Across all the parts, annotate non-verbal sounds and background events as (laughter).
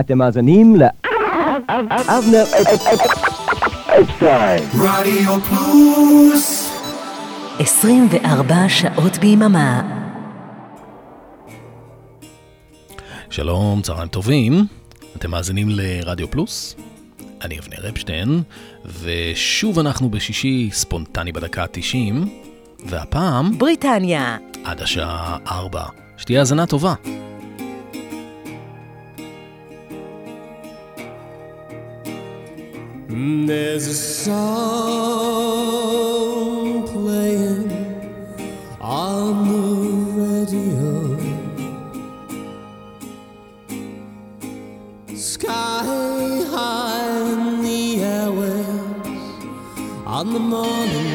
אתם מאזינים ל... אבנר אפשטיין. רדיו פלוס 24 שעות ביממה. שלום, צהריים טובים. אתם מאזינים לרדיו פלוס? אני אבנר אפשטיין, ושוב אנחנו בשישי ספונטני בדקה ה-90, והפעם בריטניה. עד השעה 4. שתהיה האזנה טובה. There's a song playing on the radio. Sky high in the airwaves on the morning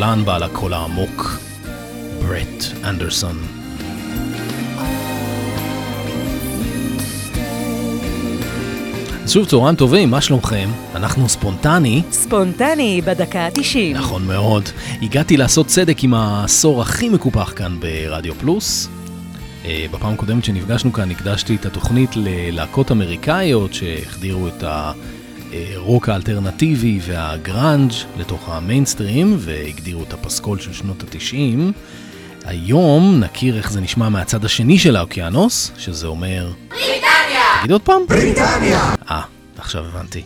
הסולן בעל הקול העמוק, ברט אנדרסון. שוב צהריים טובים, מה שלומכם? אנחנו ספונטני, ספונטני בדקה ה-90. נכון מאוד. הגעתי לעשות צדק עם העשור הכי מקופח כאן ברדיו פלוס. אה, בפעם הקודמת שנפגשנו כאן הקדשתי את התוכנית ללהקות אמריקאיות שהחדירו את הרוק האלטרנטיבי והגראנג' לתוך המיינסטרים והגדירו את הפסקול של שנות התשעים. היום נכיר איך זה נשמע מהצד השני של האוקיינוס, שזה אומר... בריטניה! תגיד עוד פעם. בריטניה אה, עכשיו הבנתי.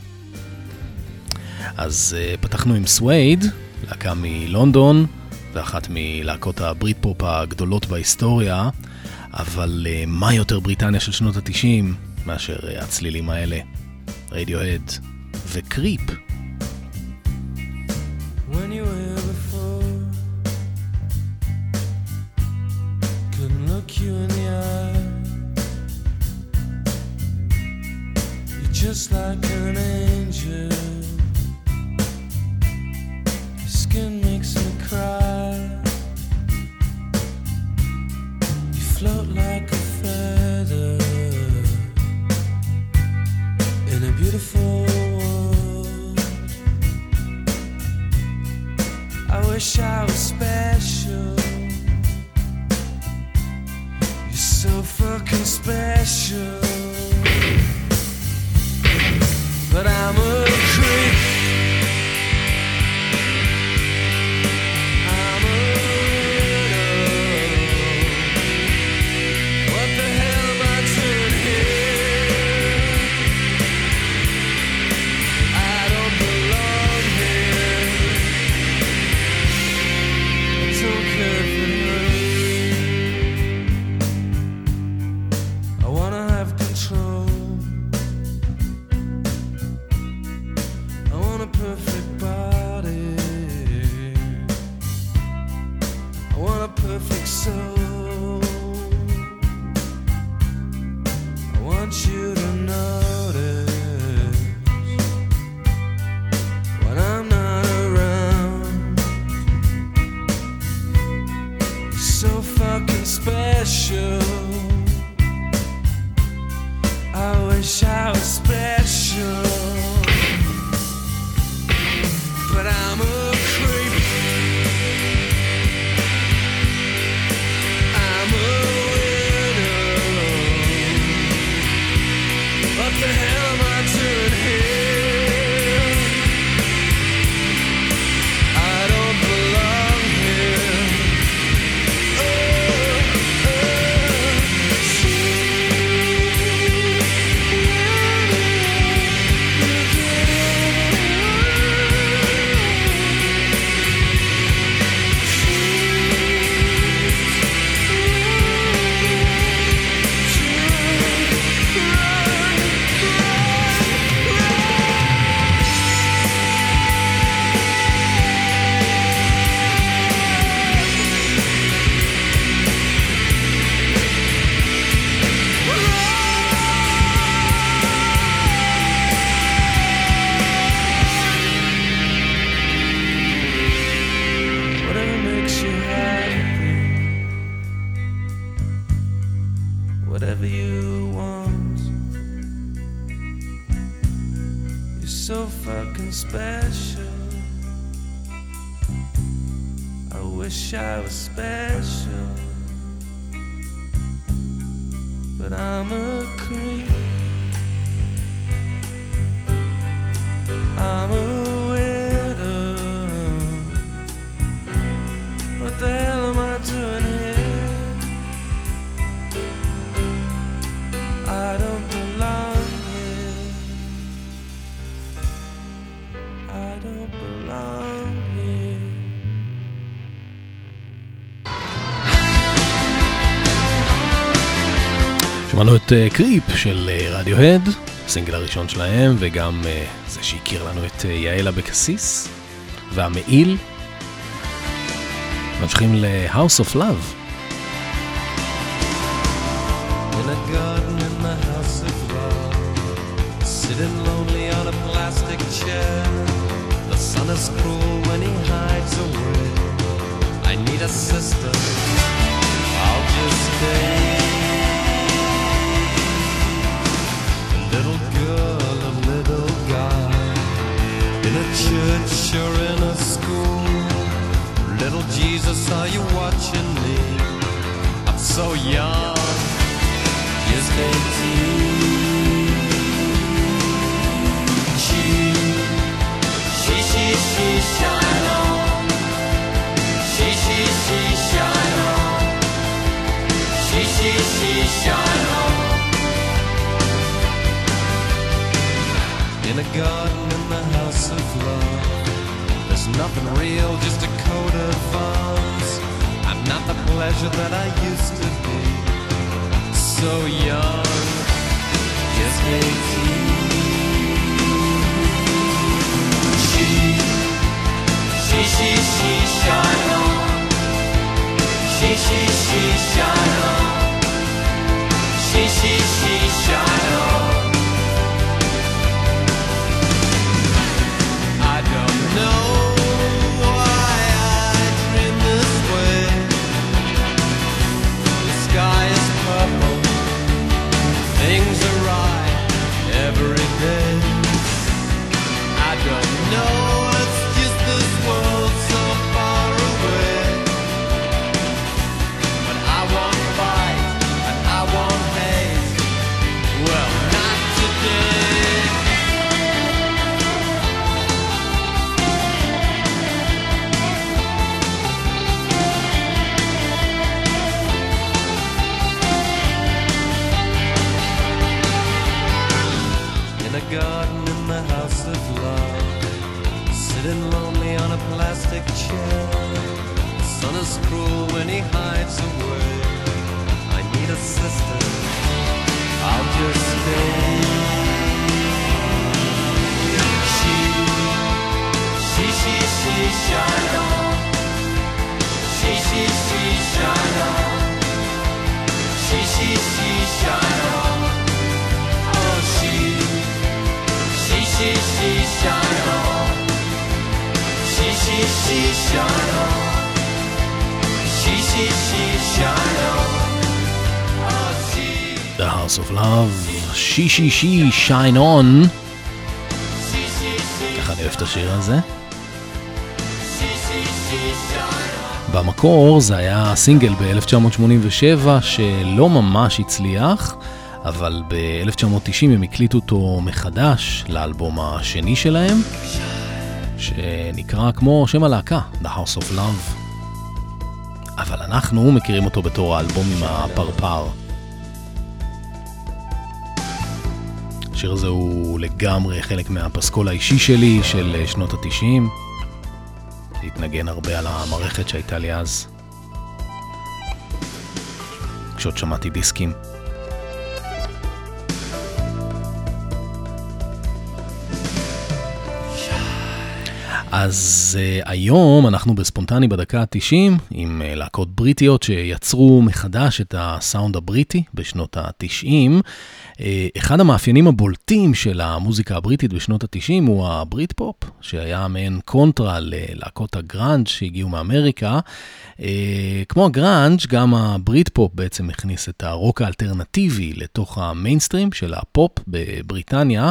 אז אה, פתחנו עם סווייד, להקה מלונדון, ואחת מלהקות הבריט פופ הגדולות בהיסטוריה, אבל אה, מה יותר בריטניה של שנות התשעים מאשר uh, הצלילים האלה? רדיוהד וקריפ. You're so fucking special. I wish I was special, but I'm a creep. I'm a widow. What the שמענו את אה, קריפ של אה, רדיוהד, הסינגל הראשון שלהם, וגם אה, זה שהכיר לנו את אה, יעל אבקסיס, והמעיל. ממשיכים ל-House of Love. A sister. I'll just stay. Church or in a school. Little Jesus, are you watching me? I'm so young just eighteen. She, she, she, she, shine on. She, she, she, shine on. She, she, she, shine on. In a garden nothing real, just a coat of arms. I'm not the pleasure that I used to be so young, just eighteen. She, she, she, she, shine on. She, she, she, shine on. שי שי שי, שיין און. ככה אני אוהב את השיר הזה. במקור זה היה סינגל ב-1987 שלא ממש הצליח, אבל ב-1990 הם הקליטו אותו מחדש לאלבום השני שלהם, שנקרא כמו שם הלהקה, The House of Love. אבל אנחנו מכירים אותו בתור האלבום עם הפרפר. השיר הזה הוא לגמרי חלק מהפסקול האישי שלי של אה, שנות התשעים. התנגן הרבה על המערכת שהייתה לי אז. כשעוד שמעתי דיסקים. אז uh, היום אנחנו בספונטני בדקה ה-90 עם uh, להקות בריטיות שיצרו מחדש את הסאונד הבריטי בשנות ה-90. אה, אחד המאפיינים הבולטים של המוזיקה הבריטית בשנות ה-90 הוא הבריט פופ, שהיה מעין קונטרה ללהקות הגראנג' שהגיעו מאמריקה. אה, כמו הגראנג', גם הבריט פופ בעצם הכניס את הרוק האלטרנטיבי לתוך המיינסטרים של הפופ בבריטניה,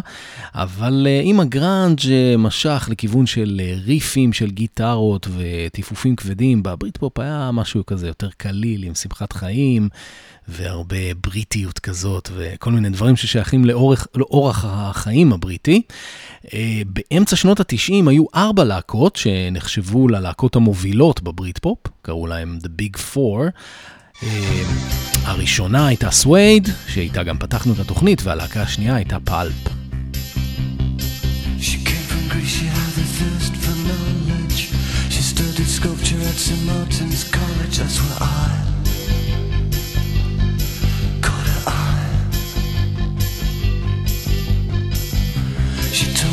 אבל אם הגראנג' אה, משך לכיוון של ריפים של גיטרות וטיפופים כבדים, בבריט פופ היה משהו כזה יותר קליל, עם שמחת חיים והרבה בריטיות כזאת וכל מיני דברים ששייכים לאורך, לאורח החיים הבריטי. אה, באמצע שנות ה-90 היו ארבע להקות שנחשבו ללהקות המובילות בברית פופ, קראו להם The Big Four. אה, הראשונה הייתה סווייד, שאיתה גם פתחנו את התוכנית, והלהקה השנייה הייתה פלפ. St. Martin's College, that's where I She told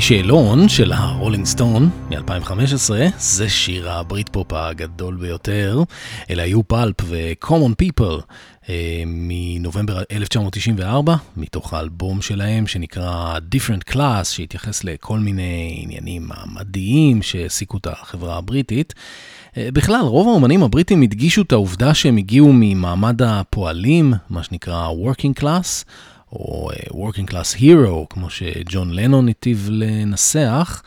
שאלון של הרולינג סטון מ-2015, זה שיר הבריט פופ הגדול ביותר. אלה היו פלפ ו-Common People אה, מנובמבר 1994, מתוך האלבום שלהם שנקרא Different Class, שהתייחס לכל מיני עניינים מעמדיים שהעסיקו את החברה הבריטית. אה, בכלל, רוב האומנים הבריטים הדגישו את העובדה שהם הגיעו ממעמד הפועלים, מה שנקרא working class. או אה, Working Class Hero, כמו שג'ון לנון היטיב לנסח.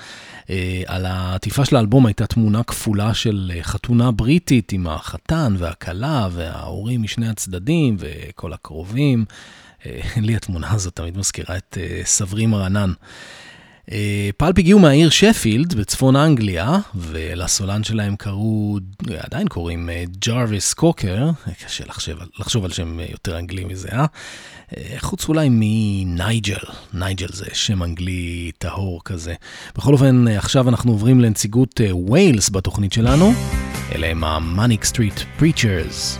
אה, על העטיפה של האלבום הייתה תמונה כפולה של אה, חתונה בריטית עם החתן והכלה וההורים משני הצדדים וכל הקרובים. (laughs) לי התמונה הזאת תמיד מזכירה את סברי מרנן. פלפ הגיעו מהעיר שפילד בצפון אנגליה, ולסולן שלהם קראו, עדיין קוראים ג'רוויס קוקר, קשה לחשוב, לחשוב על שם יותר אנגלי מזה, אה? חוץ אולי מנייג'ל, נייג'ל זה שם אנגלי טהור כזה. בכל אופן, עכשיו אנחנו עוברים לנציגות ויילס בתוכנית שלנו, אלה הם המאניק סטריט פריצ'רז.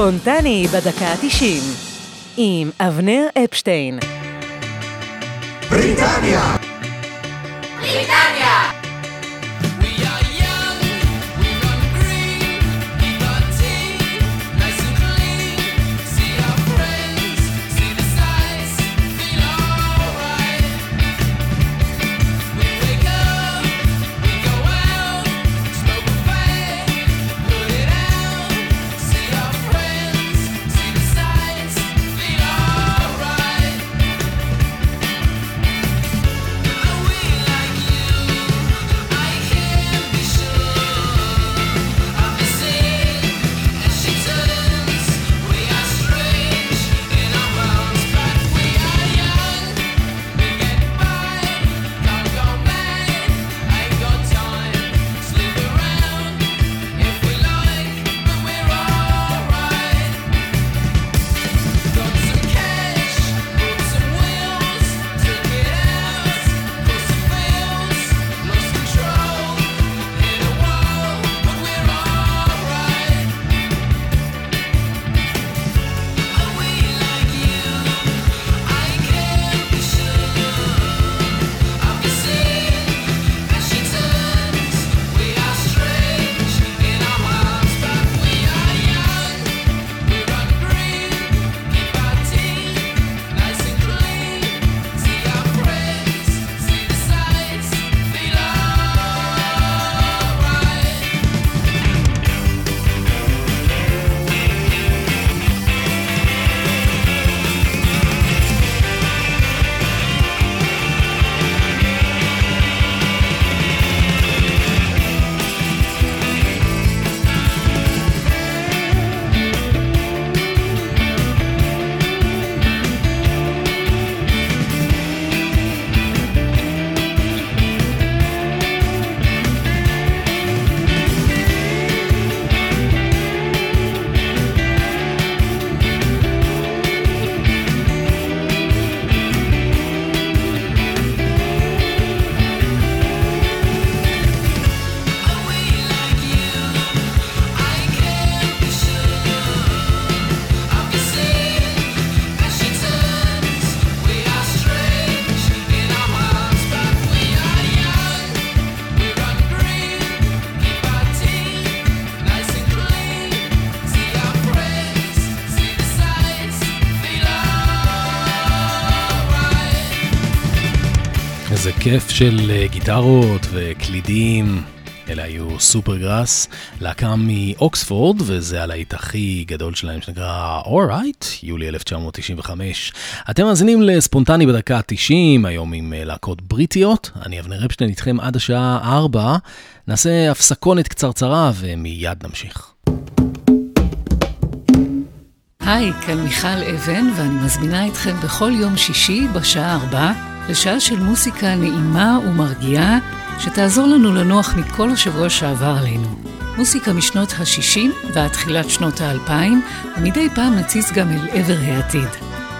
ספונטני בדקה ה-90 עם אבנר אפשטיין. בריטניה! We כיף של אה, גיטרות וקלידים. אלה היו סופר גראס, להקה מאוקספורד, וזה הלהיט הכי גדול שלהם שנקרא אורייט, יולי 1995. אתם מאזינים לספונטני בדקה ה-90, היום עם אה, להקות בריטיות. אני אבנר אפשטיין איתכם עד השעה 4. נעשה הפסקונת קצרצרה ומיד נמשיך. היי, כאן מיכל אבן, ואני מזמינה אתכם בכל יום שישי בשעה 4 לשעה של מוסיקה נעימה ומרגיעה, שתעזור לנו לנוח מכל השבוע שעבר עלינו. מוסיקה משנות ה-60 ועד תחילת שנות ה-2000, ומדי פעם נציץ גם אל עבר העתיד.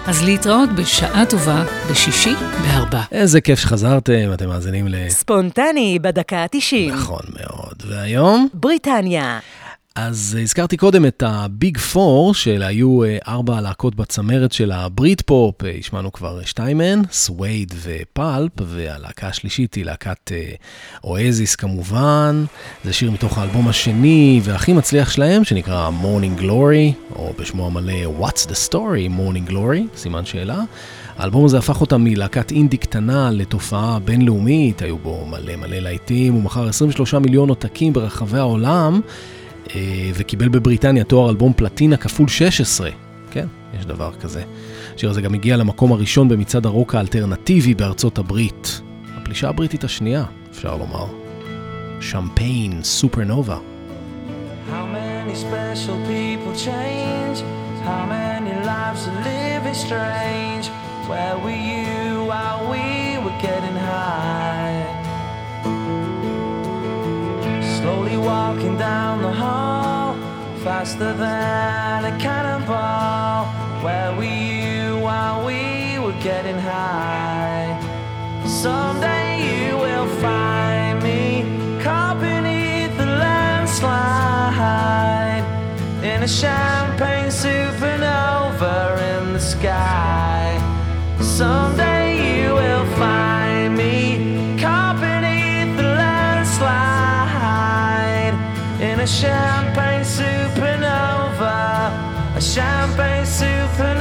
אז להתראות בשעה טובה בשישי בארבע. איזה כיף שחזרתם, אתם מאזינים ל... ספונטני בדקה ה-90 נכון מאוד. והיום? בריטניה אז אה, הזכרתי קודם את ה big four, שאלה היו אה, ארבע להקות בצמרת של הבריט פופ, אה, השמענו כבר שתיים מהן, סווייד ופלפ, והלהקה השלישית היא להקת אואזיס כמובן, זה שיר מתוך האלבום השני והכי מצליח שלהם, שנקרא Morning Glory, או בשמו המלא What's the Story, Morning Glory, סימן שאלה. האלבום הזה הפך אותם מלהקת אינדי קטנה לתופעה בינלאומית, היו בו מלא מלא להיטים, הוא מכר 23 מיליון עותקים ברחבי העולם. אה, וקיבל בבריטניה תואר אלבום פלטינה כפול 16. כן, יש דבר כזה. השיר הזה גם הגיע למקום הראשון במצעד הרוק האלטרנטיבי בארצות הברית. הפלישה הבריטית השנייה, אפשר לומר. שמפיין, סופרנובה. How many special people change? How many lives are living strange? Where were you while we were getting high? Walking down the hall, faster than a cannonball. Where were you while we were getting high? Someday you will find me caught beneath the landslide in a champagne champagne a champagne supernova, a champagne supernova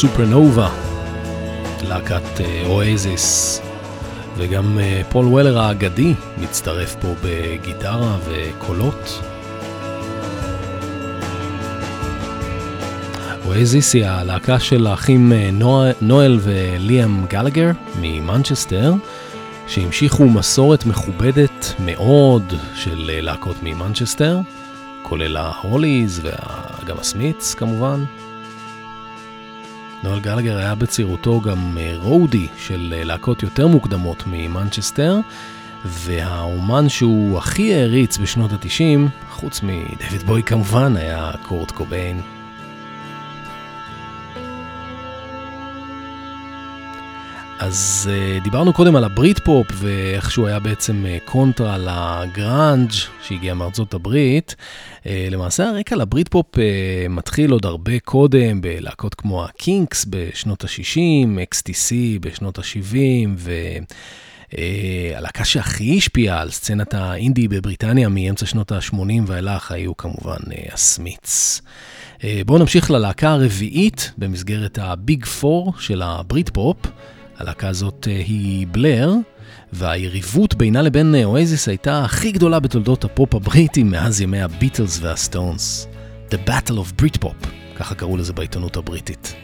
סופרנובה, להקת אואזיס, וגם פול וולר האגדי מצטרף פה בגיטרה וקולות. אואזיס היא הלהקה של האחים נואל וליאם גלגר ממנצ'סטר, שהמשיכו מסורת מכובדת מאוד של להקות ממנצ'סטר, כולל ההוליז וגם הסמיץ כמובן. נואל גלגר היה בצעירותו גם roadie של להקות יותר מוקדמות ממנצ'סטר, והאומן שהוא הכי העריץ בשנות ה-90, חוץ מדויד בוי כמובן, היה קורט קוביין. אז אה, דיברנו קודם על הבריט פופ ואיך שהוא היה בעצם קונטרה לגראנג' שהגיע מארצות הברית. למעשה הרקע לבריט פופ אה, מתחיל עוד הרבה קודם בלהקות כמו הקינקס בשנות ה-60, XTC בשנות ה-70 ו... אה, הלהקה שהכי השפיעה על סצנת האינדי בבריטניה מאמצע שנות ה-80 ואילך היו כמובן הסמיץ. בואו נמשיך ללהקה הרביעית במסגרת ה big four של הבריט פופ. הלהקה הזאת אה, היא בלר, והיריבות בינה לבין אואזיס הייתה הכי גדולה בתולדות הפופ הבריטי מאז ימי הביטלס והסטונס. The Battle of Britpop, ככה קראו לזה בעיתונות הבריטית.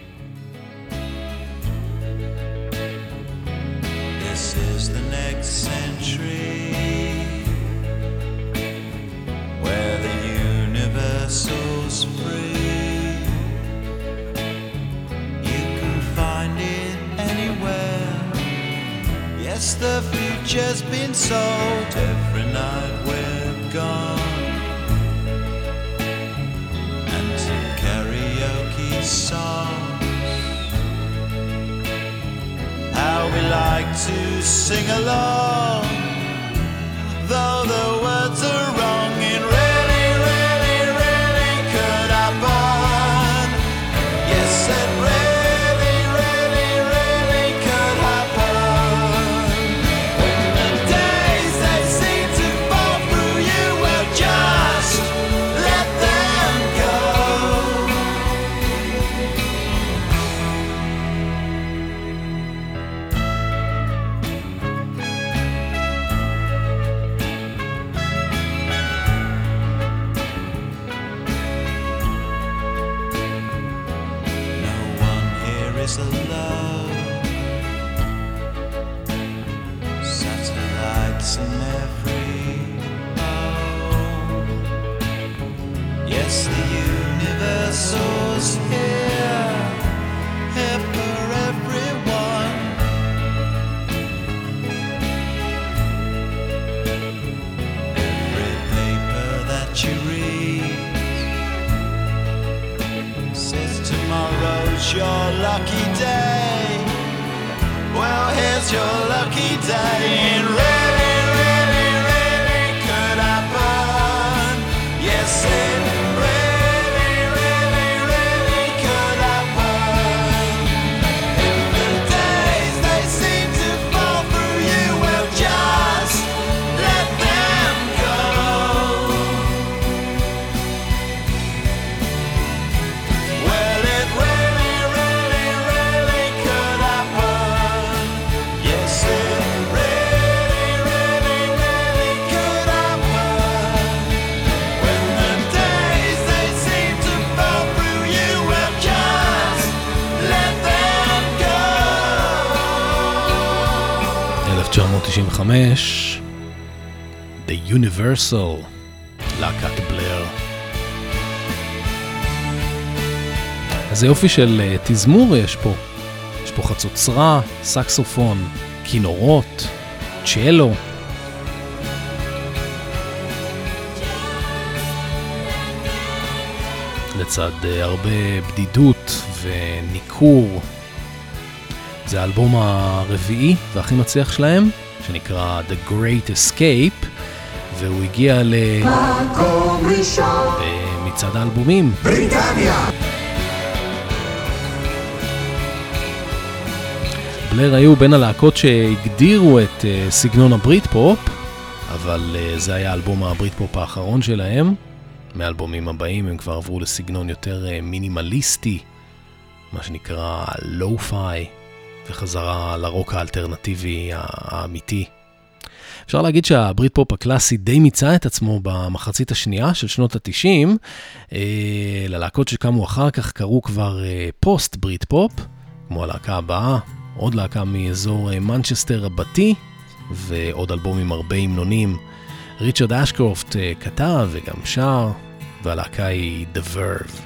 Universal's Yes, the future's been sold every night we're gone. And some karaoke songs. How we like to sing along, though 1995, The Universal, להקת בלר. איזה יופי של אה, תזמור יש פה. יש פה חצוצרה, סקסופון, כינורות, צ'לו. לצד אה, הרבה בדידות וניכור. זה האלבום הרביעי והכי מצליח שלהם, שנקרא The Great Escape, והוא הגיע ל... מקום ראשון, במצעד האלבומים. בריטניה. בלר היו בין הלהקות שהגדירו את uh, סגנון הברית פופ, אבל uh, זה היה אלבום הברית פופ האחרון שלהם. מהאלבומים הבאים הם כבר עברו לסגנון יותר מינימליסטי, מה שנקרא lo-fi, וחזרה לרוק האלטרנטיבי האמיתי. אפשר להגיד שהבריט פופ הקלאסי די מיצה את עצמו במחצית השנייה של שנות ה-90. אה, ללהקות שקמו אחר כך קראו כבר אה, פוסט בריט פופ, כמו הלהקה הבאה, עוד להקה מאזור אה, מנצ'סטר רבתי, ועוד אלבום עם הרבה המנונים. ריצ'רד אשקרופט כתב וגם שר, והלהקה היא The Verve.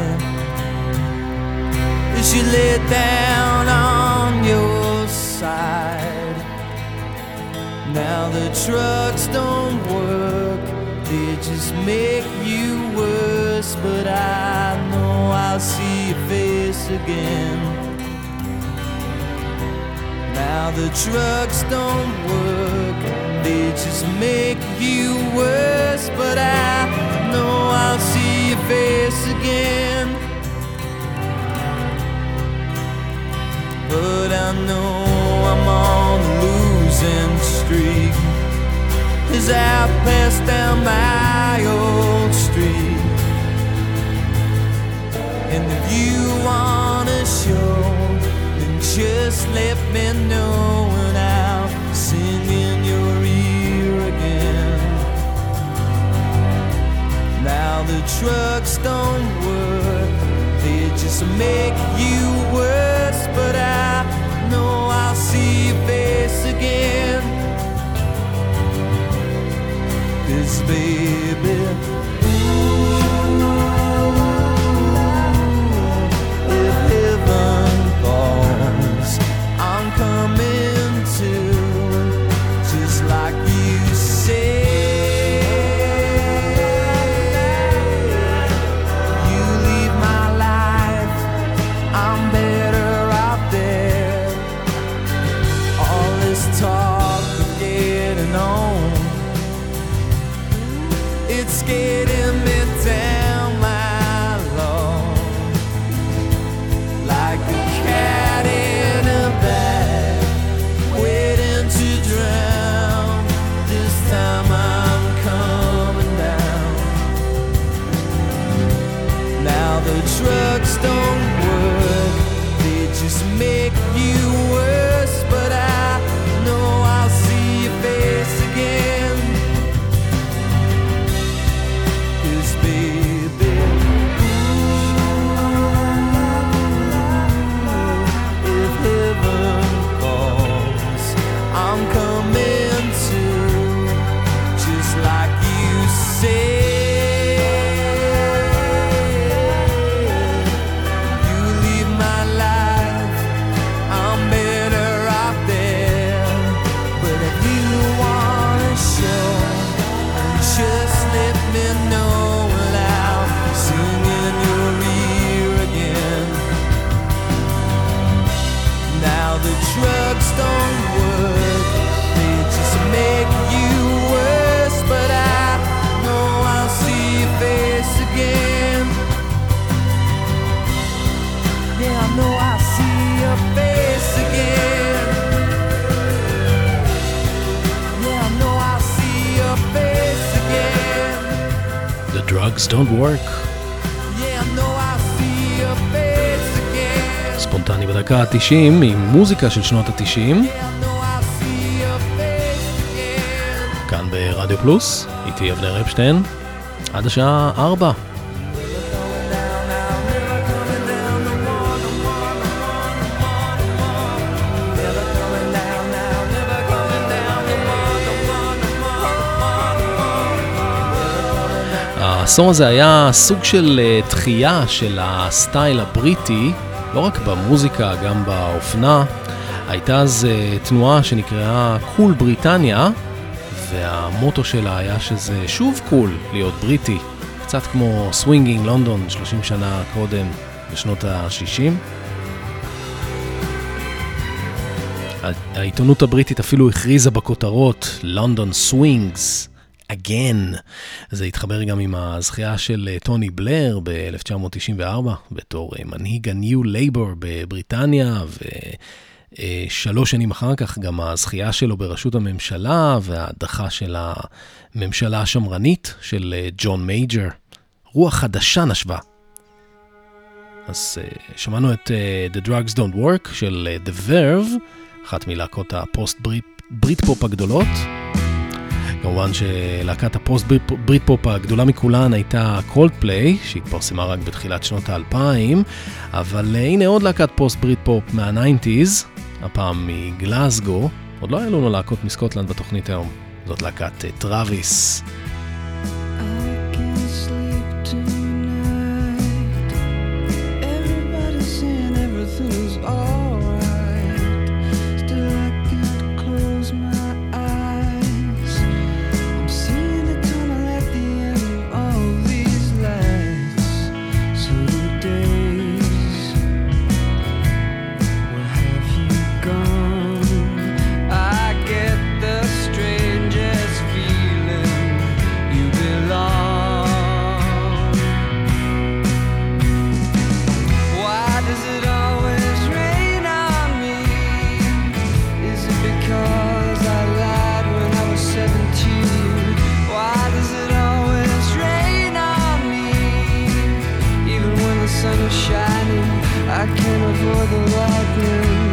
you lay down on your side. Now the trucks don't work, they just make you worse. But I know I'll see your face again. Now the trucks don't work, they just make you worse. But I know I'll see your face again. But I know I'm on a losing streak. As I pass down my old street And if you wanna show Then just let me know And I'll sing in your ear again. Now the trucks don't work just make you worse But I know I'll see your face again. Cause baby ה-90 עם מוזיקה של שנות ה-90, Yeah, I know I see your face again. כאן ברדיו פלוס, איתי אבנר אפשטיין, עד השעה 4. העשור הזה היה סוג של אה, תחייה של הסטייל הבריטי, לא רק במוזיקה, גם באופנה. הייתה אז אה, תנועה שנקראה Cool Britannia, והמוטו שלה היה שזה שוב cool להיות בריטי, קצת כמו Swinging London 30 שנה קודם, בשנות ה-60. העיתונות הבריטית אפילו הכריזה בכותרות London Swings. Again. זה התחבר גם עם הזכייה של אה, טוני בלר ב-1994 בתור אה, מנהיג ה-New Labour בבריטניה, ושלוש שנים אחר כך גם הזכייה שלו בראשות הממשלה וההדחה של הממשלה השמרנית של אה, ג'ון מייג'ר. רוח חדשה נשבה. אז שמענו את The Drugs Don't Work של The Verve, אחת מלהקות הפוסט בריטפופ הגדולות. כמובן שלהקת הפוסט בריטפופ הגדולה מכולן הייתה קולד פליי, שהתפרסמה רק בתחילת שנות האלפיים, אבל אה, הנה עוד להקת פוסט בריטפופ מה nineties, הפעם מגלאזגו, עוד לא היה לנו להקות מסקוטלנד בתוכנית היום, זאת להקת Travis. אה, I can't avoid the lightning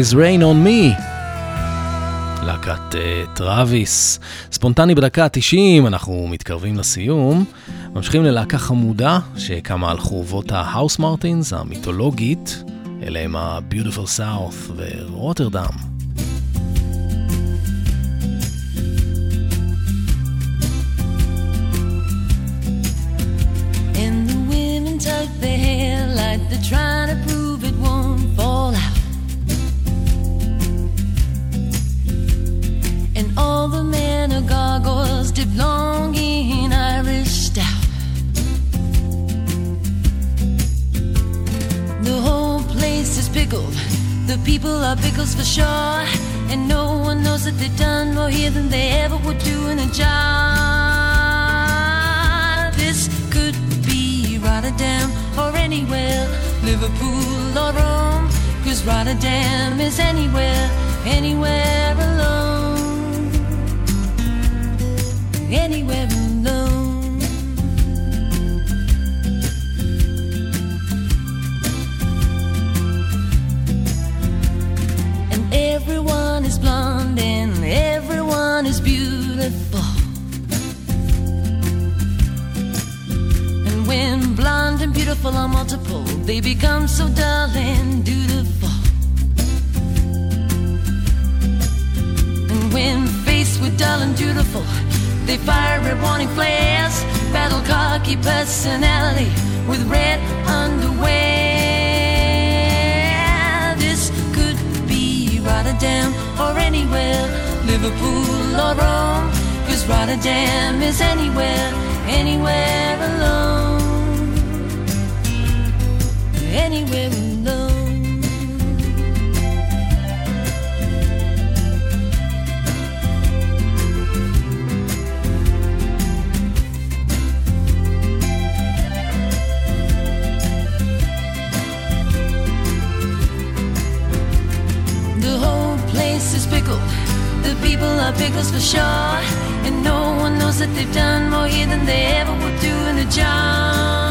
Always Rain on Me? להקת uh, טראביס. ספונטני בדקה ה-90, אנחנו מתקרבים לסיום. ממשיכים ללהקה חמודה שקמה על חורבות ההאוס מרטינס המיתולוגית, אלה הם ה-Beautiful South ורוטרדם. And no one knows that they've done more here than they ever would do in a job. This could be Rotterdam or anywhere Liverpool or Rome, cause Rotterdam is anywhere, anywhere alone. Anywhere alone. Beautiful are multiple, they become so dull and dutiful. And when faced with dull and dutiful, they fire red warning flares, battle cocky personality with red underwear. This could be Rotterdam or anywhere, Liverpool or Rome, cause Rotterdam is anywhere, anywhere alone anywhere alone. The whole place is pickled. The people are pickles for sure. And no one knows that they've done more here than they ever would do in a job.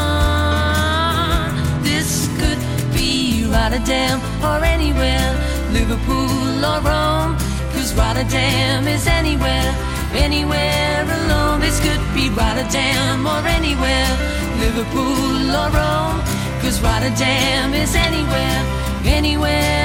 Rotterdam or anywhere, Liverpool or Rome. Cause Rotterdam is anywhere, anywhere alone. This could be Rotterdam or anywhere, Liverpool or Rome. Cause Rotterdam is anywhere, anywhere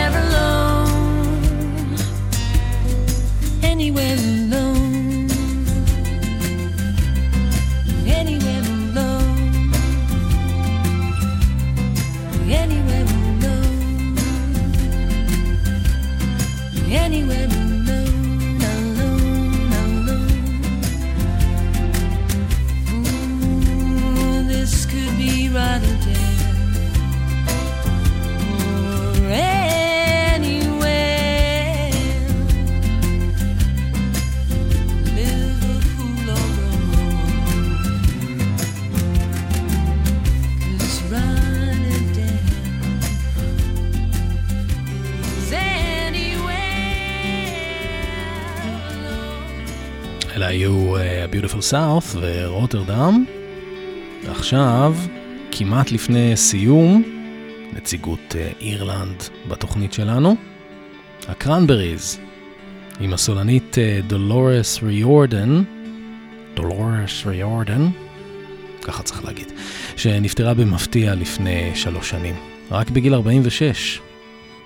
היו uh, Beautiful South ורוטרדם. ועכשיו, כמעט לפני סיום, נציגות uh, אירלנד בתוכנית שלנו, הקרנבריז, עם הסולנית דולורס ריורדן, דולורס ריורדן, ככה צריך להגיד, שנפטרה במפתיע לפני שלוש שנים, רק בגיל 46.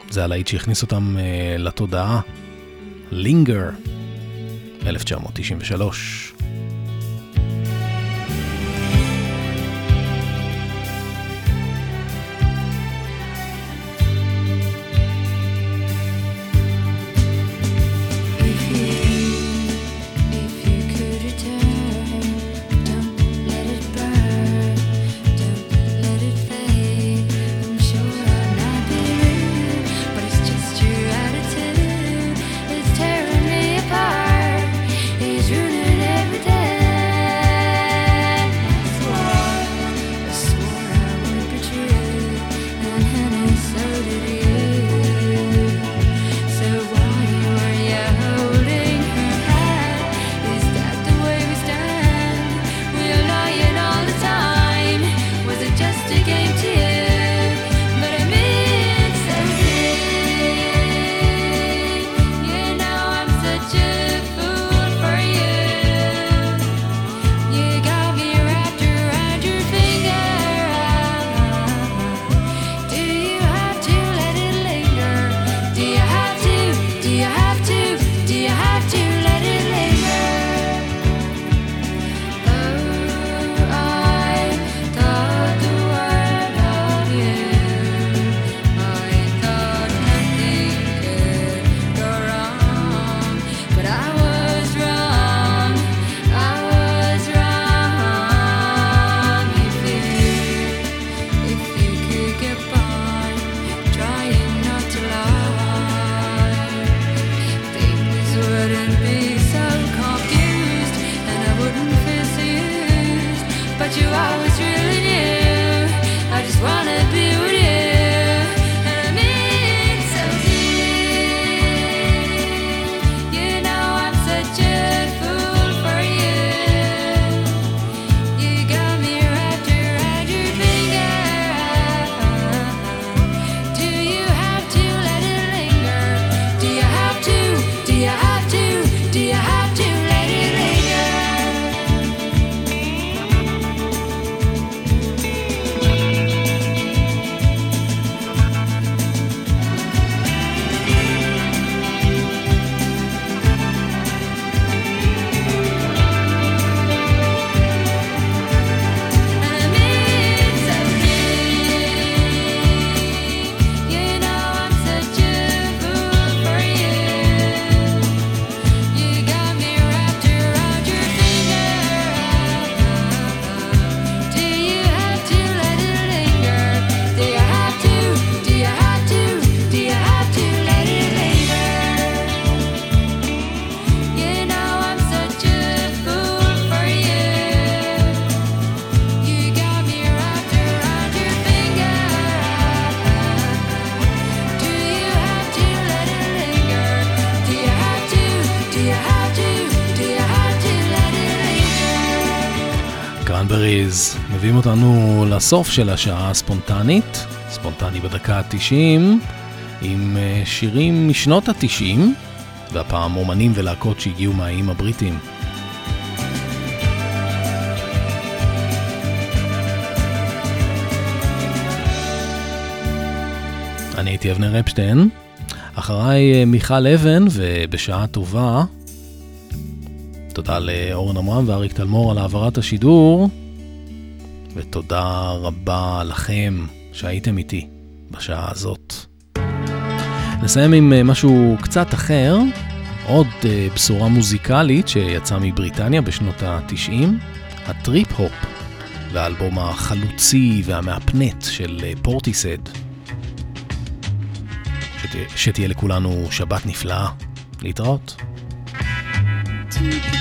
זה הלהיט שהכניס אותם uh, לתודעה. לינגר. 1993. אותנו לסוף של השעה הספונטנית, ספונטני בדקה ה-90, עם אה, שירים משנות ה-90, והפעם אומנים ולהקות שהגיעו מהאיים הבריטים. אני הייתי אבנר אפשטיין, אחריי אה, מיכל אבן, ובשעה טובה, תודה לאורן עמרם ואריק תלמור על העברת השידור. ותודה רבה לכם שהייתם איתי בשעה הזאת. נסיים עם אה, משהו קצת אחר, עוד אה, בשורה מוזיקלית שיצאה מבריטניה בשנות ה-90, הטריפ-הופ, והאלבום החלוצי והמהפנט של אה, פורטיסד. שת... שתהיה לכולנו שבת נפלאה. להתראות. thank you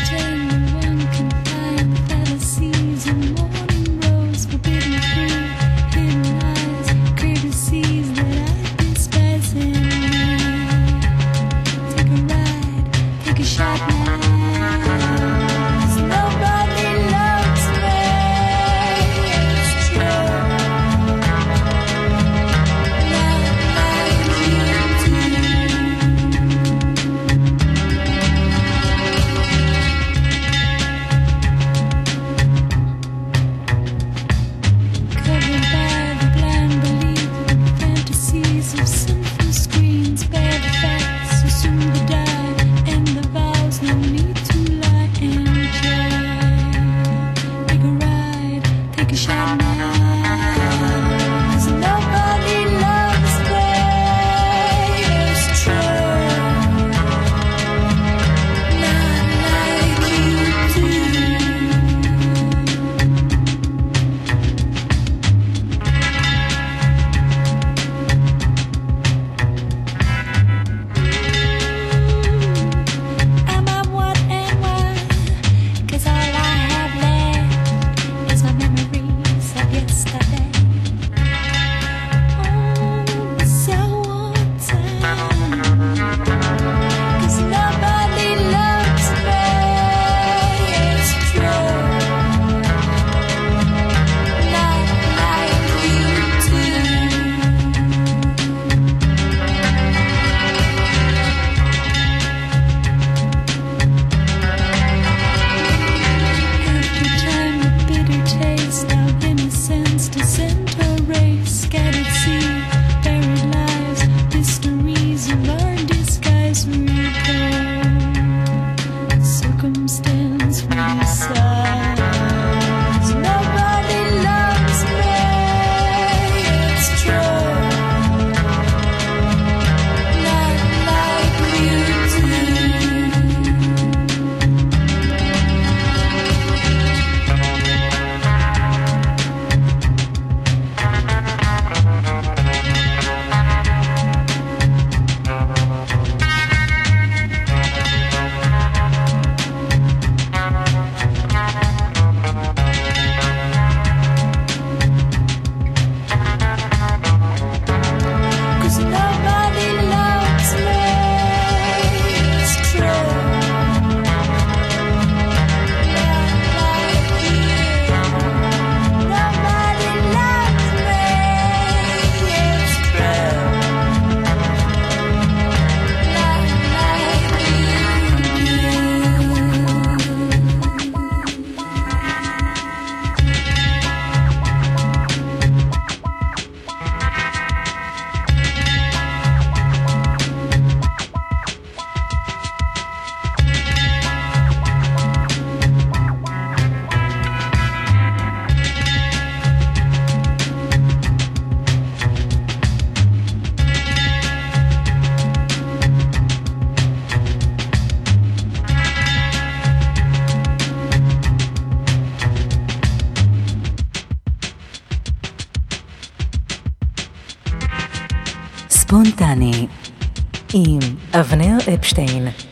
Epstein.